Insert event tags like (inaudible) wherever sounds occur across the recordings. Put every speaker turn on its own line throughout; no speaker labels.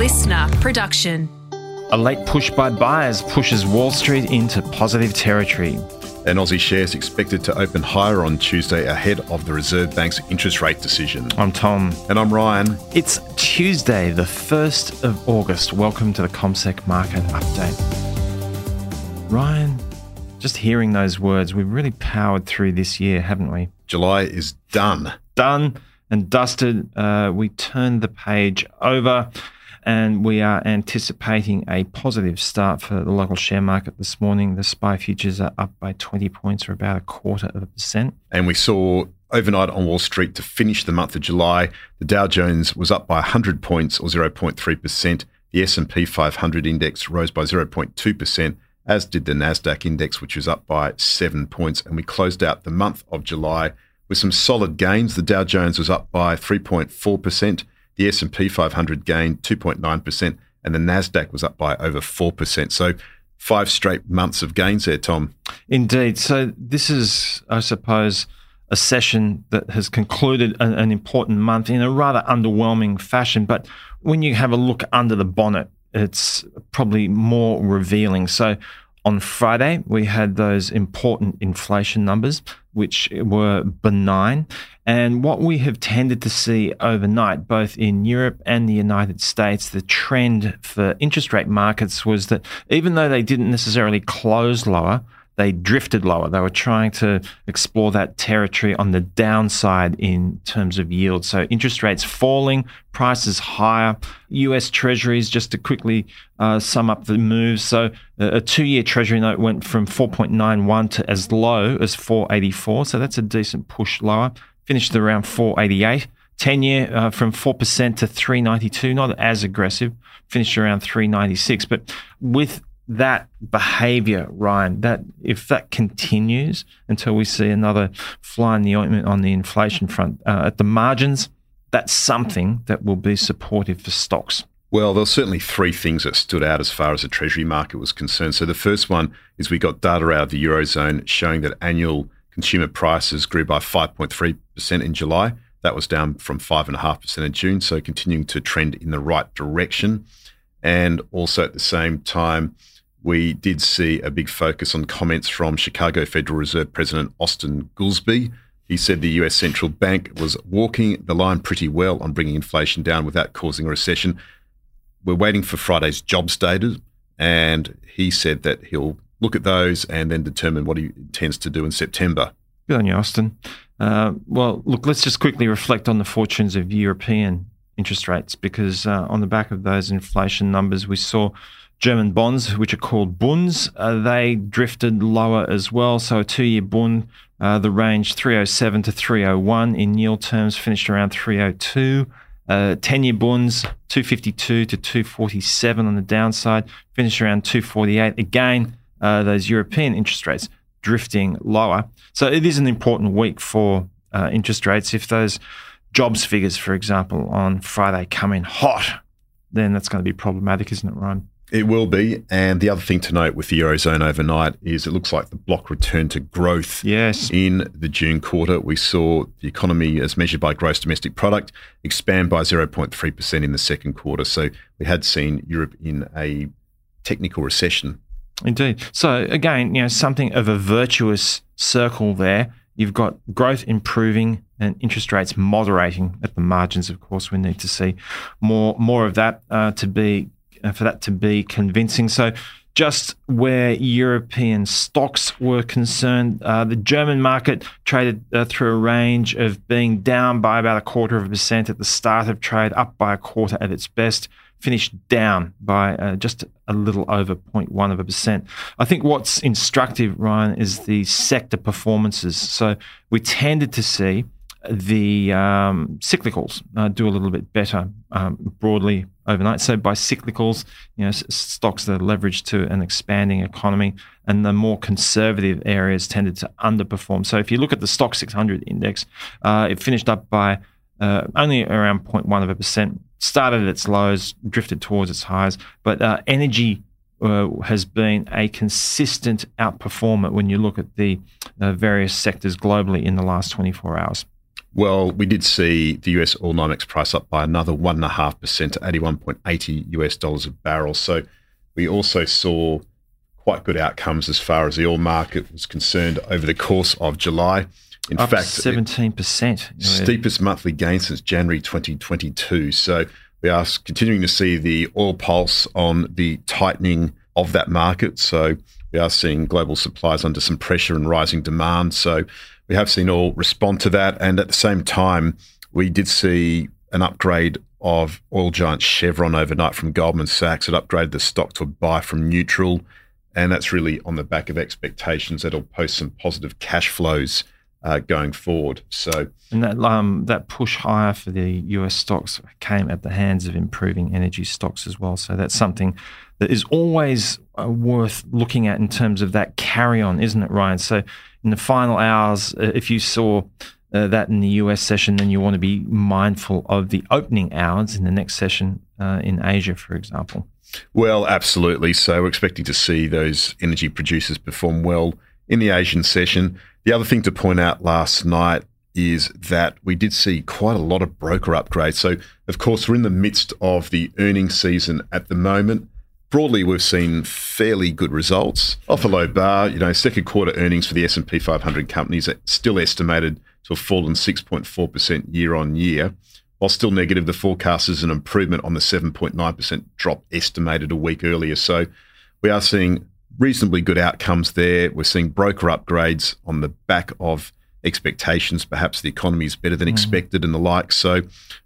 listener production.
A late push by buyers pushes Wall Street into positive territory.
And Aussie shares expected to open higher on Tuesday ahead of the Reserve Bank's interest rate decision.
I'm Tom.
And I'm Ryan.
It's Tuesday, the 1st of August. Welcome to the CommSec Market Update. Ryan, just hearing those words, we've really powered through this year, haven't we?
July is done.
Done and dusted. Uh, we turned the page over and we are anticipating a positive start for the local share market this morning. The SPI futures are up by 20 points, or about a quarter of a percent.
And we saw overnight on Wall Street to finish the month of July, the Dow Jones was up by 100 points, or 0.3%. The S&P 500 index rose by 0.2%, as did the Nasdaq index, which was up by seven points. And we closed out the month of July with some solid gains. The Dow Jones was up by 3.4%. The S&P 500 gained 2.9% and the Nasdaq was up by over 4%. So five straight months of gains there, Tom.
Indeed. So this is, I suppose, a session that has concluded an, an, important month in a rather underwhelming fashion. But when you have a look under the bonnet, it's probably more revealing. So on Friday, we had those important inflation numbers, which were benign. And what we have tended to see overnight, both in Europe and the United States, the trend for interest rate markets was that even though they didn't necessarily close lower, they drifted lower. They were trying to explore that territory on the downside in terms of yield. So interest rates falling, prices higher. US Treasuries, just to quickly uh, sum up the moves. So a two year Treasury note went from 4.91 to as low as 484. So that's a decent push lower. Finished around 488. 10 year uh, from 4% to 392, not as aggressive, finished around 396. But with that behavior, Ryan, that if that continues until we see another fly in the ointment on the inflation front uh, at the margins, that's something that will be supportive for stocks.
Well, there were certainly three things that stood out as far as the Treasury market was concerned. So the first one is we got data out of the Eurozone showing that annual consumer prices grew by 5.3% in July. That was down from 5.5% in June, so continuing to trend in the right direction. And also at the same time, we did see a big focus on comments from Chicago Federal Reserve President Austin Goolsbee. He said the US central bank was walking the line pretty well on bringing inflation down without causing a recession. We're waiting for Friday's jobs data, and he said that he'll look at those and then determine what he intends to do in September.
Good on you, Austin. Uh, well, look, let's just quickly reflect on the fortunes of European interest rates because uh, on the back of those inflation numbers, we saw German bonds, which are called bunds, uh, they drifted lower as well. So a two-year bund, uh, the range 307 to 301 in yield terms, finished around 302. Uh, 10-year bunds 252 to 247 on the downside, finished around 248. Again, uh, those European interest rates drifting lower. So it is an important week for uh, interest rates. If those jobs figures, for example, on Friday come in hot, then that's going to be problematic, isn't it, Ryan?
It will be. And the other thing to note with the Eurozone overnight is it looks like the bloc returned to growth.
Yes.
In the June quarter, we saw the economy, as measured by gross domestic product, expand by 0.3% in the second quarter. So we had seen Europe in a technical recession.
Indeed. So again, you know, something of a virtuous circle there. You've got growth improving and interest rates moderating at the margins. Of course, we need to see more more of that uh, to be uh, for that to be convincing. So, just where European stocks were concerned, uh, the German market traded uh, through a range of being down by about a quarter of a percent at the start of trade, up by a quarter at its best, finished down by uh, just a little over 0.1 of a percent. I think what's instructive, Ryan, is the sector performances. So we tended to see the um, cyclicals uh, do a little bit better um, broadly overnight. So by cyclicals, you know, stocks that are leveraged to an expanding economy, and the more conservative areas tended to underperform. So if you look at the Stoxx 600 index, uh, it finished up by uh, only around 0.1 of a percent. Started at its lows, drifted towards its highs, but uh, energy uh, has been a consistent outperformer when you look at the uh, various sectors globally in the last 24 hours.
Well, we did see the US oil NYMEX price up by another 1.5% to 81.80 US dollars a barrel. So we also saw quite good outcomes as far as the oil market was concerned over the course of July.
In up fact, 17%.
Steepest monthly gain since January 2022. So we are continuing to see the oil pulse on the tightening of that market. So we are seeing global supplies under some pressure and rising demand. So we have seen oil respond to that. And at the same time, we did see an upgrade of oil giant Chevron overnight from Goldman Sachs. It upgraded the stock to a buy from neutral. And that's really on the back of expectations that it'll post some positive cash flows uh, going forward. So,
and that um, that push higher for the US stocks came at the hands of improving energy stocks as well. So that's something that is always uh, worth looking at in terms of that carry on, isn't it, Ryan? So in the final hours, uh, if you saw uh, that in the US session, then you want to be mindful of the opening hours in the next session uh, in Asia, for example.
Well, absolutely. So we're expecting to see those energy producers perform well in the Asian session. The other thing to point out last night is that we did see quite a lot of broker upgrades. So, of course, we're in the midst of the earnings season at the moment. Broadly, we've seen fairly good results off a low bar. You know, second quarter earnings for the S&P 500 companies are still estimated to have fallen 6.4% year on year. While still negative, the forecast is an improvement on the 7.9% drop estimated a week earlier. So we are seeing reasonably good outcomes there. We're seeing broker upgrades on the back of expectations. Perhaps the economy is better than mm. expected and the like. So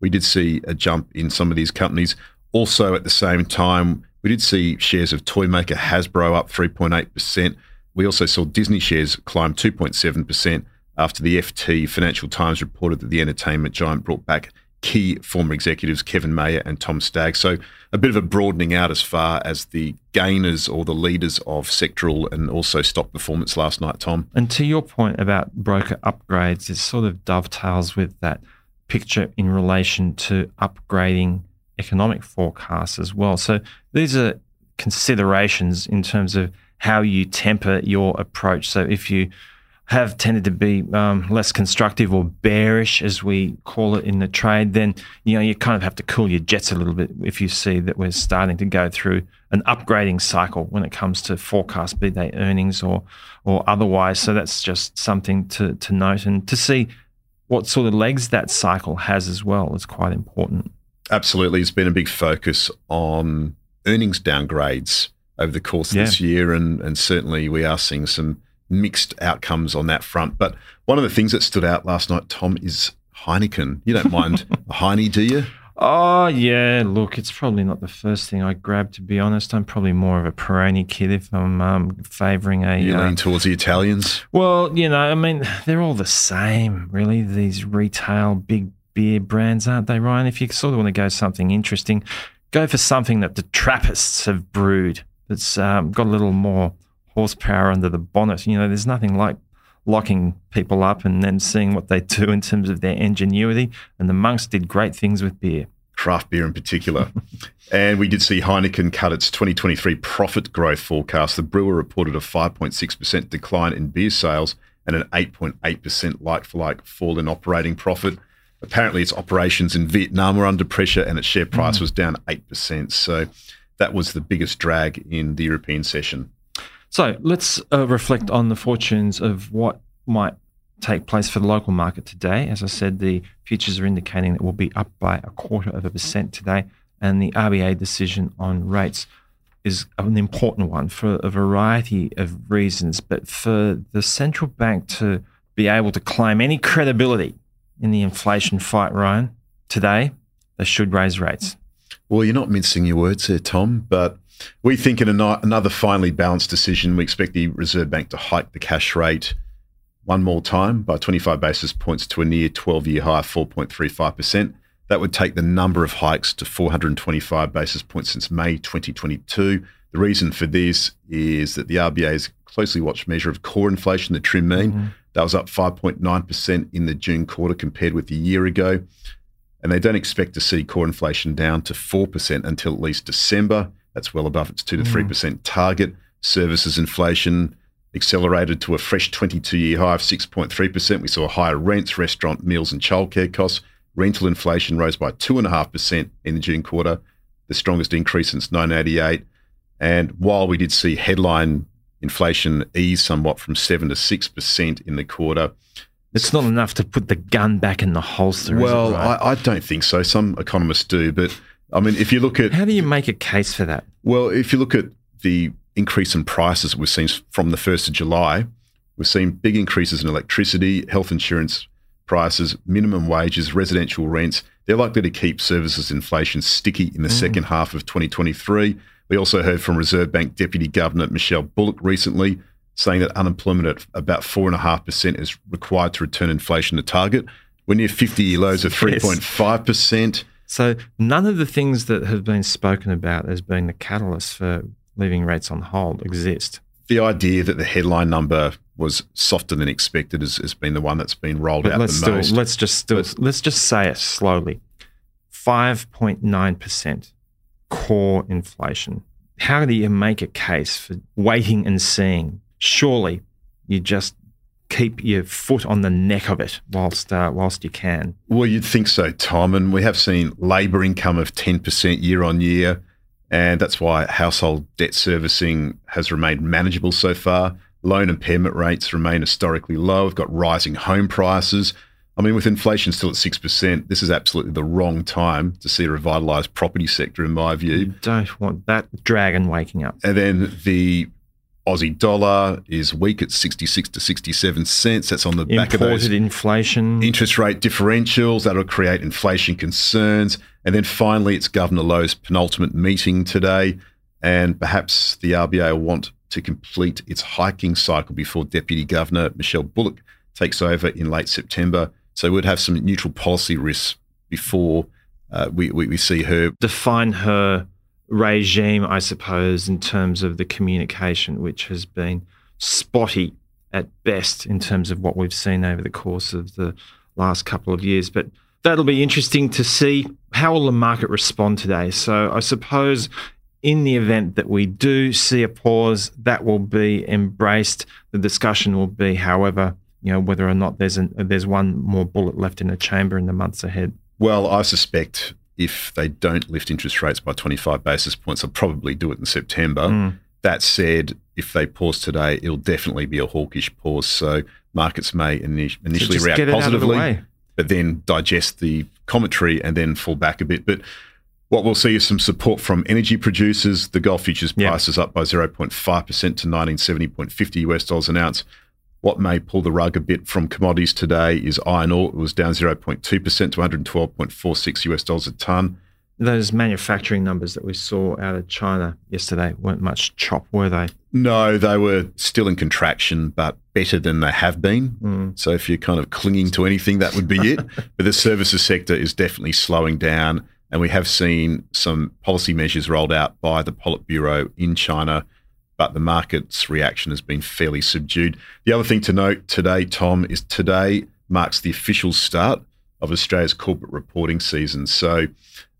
we did see a jump in some of these companies. Also, at the same time, we did see shares of toy maker Hasbro up 3.8%. We also saw Disney shares climb 2.7% after the FT Financial Times reported that the entertainment giant brought back key former executives Kevin Mayer and Tom Stagg. So a bit of a broadening out as far as the gainers or the leaders of sectoral and also stock performance last night, Tom.
And to your point about broker upgrades, it sort of dovetails with that picture in relation to upgrading economic forecasts as well. So these are considerations in terms of how you temper your approach. So if you have tended to be um, less constructive or bearish, as we call it in the trade, then you know you kind of have to cool your jets a little bit if you see that we're starting to go through an upgrading cycle when it comes to forecast, be they earnings or or otherwise. So that's just something to to note and to see what sort of legs that cycle has as well is quite important.
Absolutely, it's been a big focus on earnings downgrades over the course of yeah. this year, and and certainly we are seeing some mixed outcomes on that front. But one of the things that stood out last night, Tom, is Heineken. You don't mind a (laughs) Heine, do you?
Oh yeah, look, it's probably not the first thing I grab. To be honest, I'm probably more of a Peroni kid if I'm um, favouring a.
You lean uh, towards the Italians.
Well, you know, I mean, (laughs) they're all the same, really. These retail big beer brands, aren't they, Ryan? If you sort of want to go something interesting, go for something that the Trappists have brewed. That's um, got a little more horsepower under the bonnet. You know, there's nothing like locking people up and then seeing what they (laughs) do in terms of their ingenuity. And the monks did great things with beer.
Craft beer in particular. (laughs) and we did see Heineken cut its 2023 profit growth forecast. The brewer reported a 5.6% decline in beer sales and an 8.8% like for like fall in operating profit. Apparently, its operations in Vietnam were under pressure and its share price mm. was down 8%. So that was the biggest drag in the European session.
So let's uh, reflect on the fortunes of what might take place for the local market today. As I said, the futures are indicating that we'll be up by a quarter of a percent today, and the RBA decision on rates is an important one for a variety of reasons. But for the central bank to be able to claim any credibility in the inflation fight, Ryan, today they should raise rates.
Well, you're not mincing your words here, Tom, but we think in another finely balanced decision, we expect the Reserve Bank to hike the cash rate one more time by 25 basis points to a near 12 year high of 4.35%. That would take the number of hikes to 425 basis points since May 2022. The reason for this is that the RBA's closely watched measure of core inflation, the trim mean, mm-hmm. that was up 5.9% in the June quarter compared with a year ago. And they don't expect to see core inflation down to 4% until at least December. That's well above its 2 to 3% mm. target. Services inflation accelerated to a fresh 22 year high of 6.3%. We saw higher rents, restaurant, meals, and childcare costs. Rental inflation rose by 2.5% in the June quarter, the strongest increase since 1988. And while we did see headline inflation ease somewhat from 7 to 6% in the quarter,
it's not enough to put the gun back in the holster.
Well,
right?
I, I, don't think so. Some economists do, but I mean, if you look at
how do you make a case for that?
Well, if you look at the increase in prices we've seen from the first of July, we've seen big increases in electricity, health insurance prices, minimum wages, residential rents. They're likely to keep services inflation sticky in the mm. second half of 2023. We also heard from Reserve Bank Deputy Governor Michelle Bullock recently saying that unemployment at about 4.5% is required to return inflation to target. We're near 50 year lows of 3.5%.
So, none of the things that have been spoken about as being the catalyst for leaving rates on hold exist.
The idea that the headline number was softer than expected has, has been the one that's been rolled but out
let's
the
still,
most.
Let's just still, let's just say it slowly. 5.9% core inflation. How do you make a case for waiting and seeing surely you just keep your foot on the neck of it whilst uh, whilst you can.
Well, you'd think so, Tom. And we have seen labour income of ten percent year on year, and that's why household debt servicing has remained manageable so far. Loan impairment rates remain historically low. We've got rising home prices. I mean, with inflation still at six percent, this is absolutely the wrong time to see a revitalised property sector, in my view.
You don't want that dragon waking up.
And then the Aussie dollar is weak at 66 to 67 cents. That's on the back of those
inflation.
Interest rate differentials that'll create inflation concerns. And then finally, it's Governor Lowe's penultimate meeting today. And perhaps the RBA will want to complete its hiking cycle before Deputy Governor Michelle Bullock takes over in late September. So we'd have some neutral policy risks before uh, we, we, we see her.
Define her regime, I suppose, in terms of the communication, which has been spotty at best in terms of what we've seen over the course of the last couple of years. But that'll be interesting to see how will the market respond today. So I suppose in the event that we do see a pause, that will be embraced. The discussion will be, however, you know, whether or not there's an, there's one more bullet left in the chamber in the months ahead.
Well, I suspect if they don't lift interest rates by 25 basis points, they'll probably do it in September. Mm. That said, if they pause today, it'll definitely be a hawkish pause. So markets may initially
so
react positively, but then digest the commentary and then fall back a bit. But what we'll see is some support from energy producers. The gold futures price is up by 0.5% to 1970.50 US dollars an ounce. What may pull the rug a bit from commodities today is iron ore. It was down 0.2% to 112.46 US dollars a tonne.
Those manufacturing numbers that we saw out of China yesterday weren't much chop, were they?
No, they were still in contraction, but better than they have been.
Mm.
So if you're kind of clinging to anything, that would be it. (laughs) but the services sector is definitely slowing down. And we have seen some policy measures rolled out by the Politburo in China but the market's reaction has been fairly subdued. The other thing to note today, Tom, is today marks the official start of Australia's corporate reporting season. So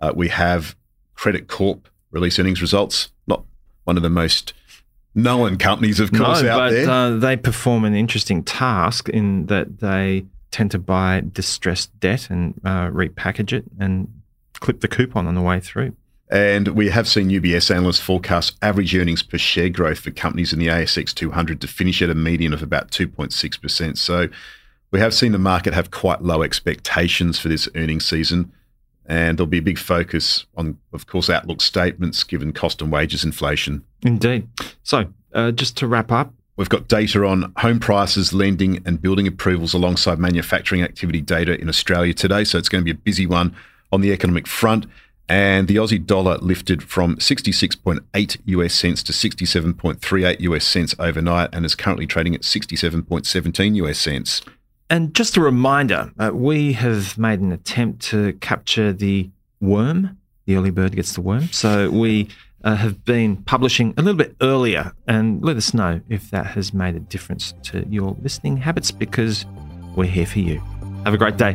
uh, we have Credit Corp release earnings results, not one of the most known companies, of course,
no,
out
but,
there.
Uh, they perform an interesting task in that they tend to buy distressed debt and uh, repackage it and clip the coupon on the way through.
And we have seen UBS analysts forecast average earnings per share growth for companies in the ASX 200 to finish at a median of about 2.6%. So we have seen the market have quite low expectations for this earnings season. And there'll be a big focus on, of course, outlook statements given cost and wages inflation.
Indeed. So, uh, just to wrap up,
We've got data on home prices, lending, and building approvals alongside manufacturing activity data in Australia today. So it's going to be a busy one on the economic front and the Aussie dollar lifted from 66.8 US cents to 67.38 US cents overnight and is currently trading at 67.17 US cents.
And just a reminder, uh, we have made an attempt to capture the worm. The early bird gets the worm. So we uh, have been publishing a little bit earlier and let us know if that has made a difference to your listening habits because we're here for you. Have a great day.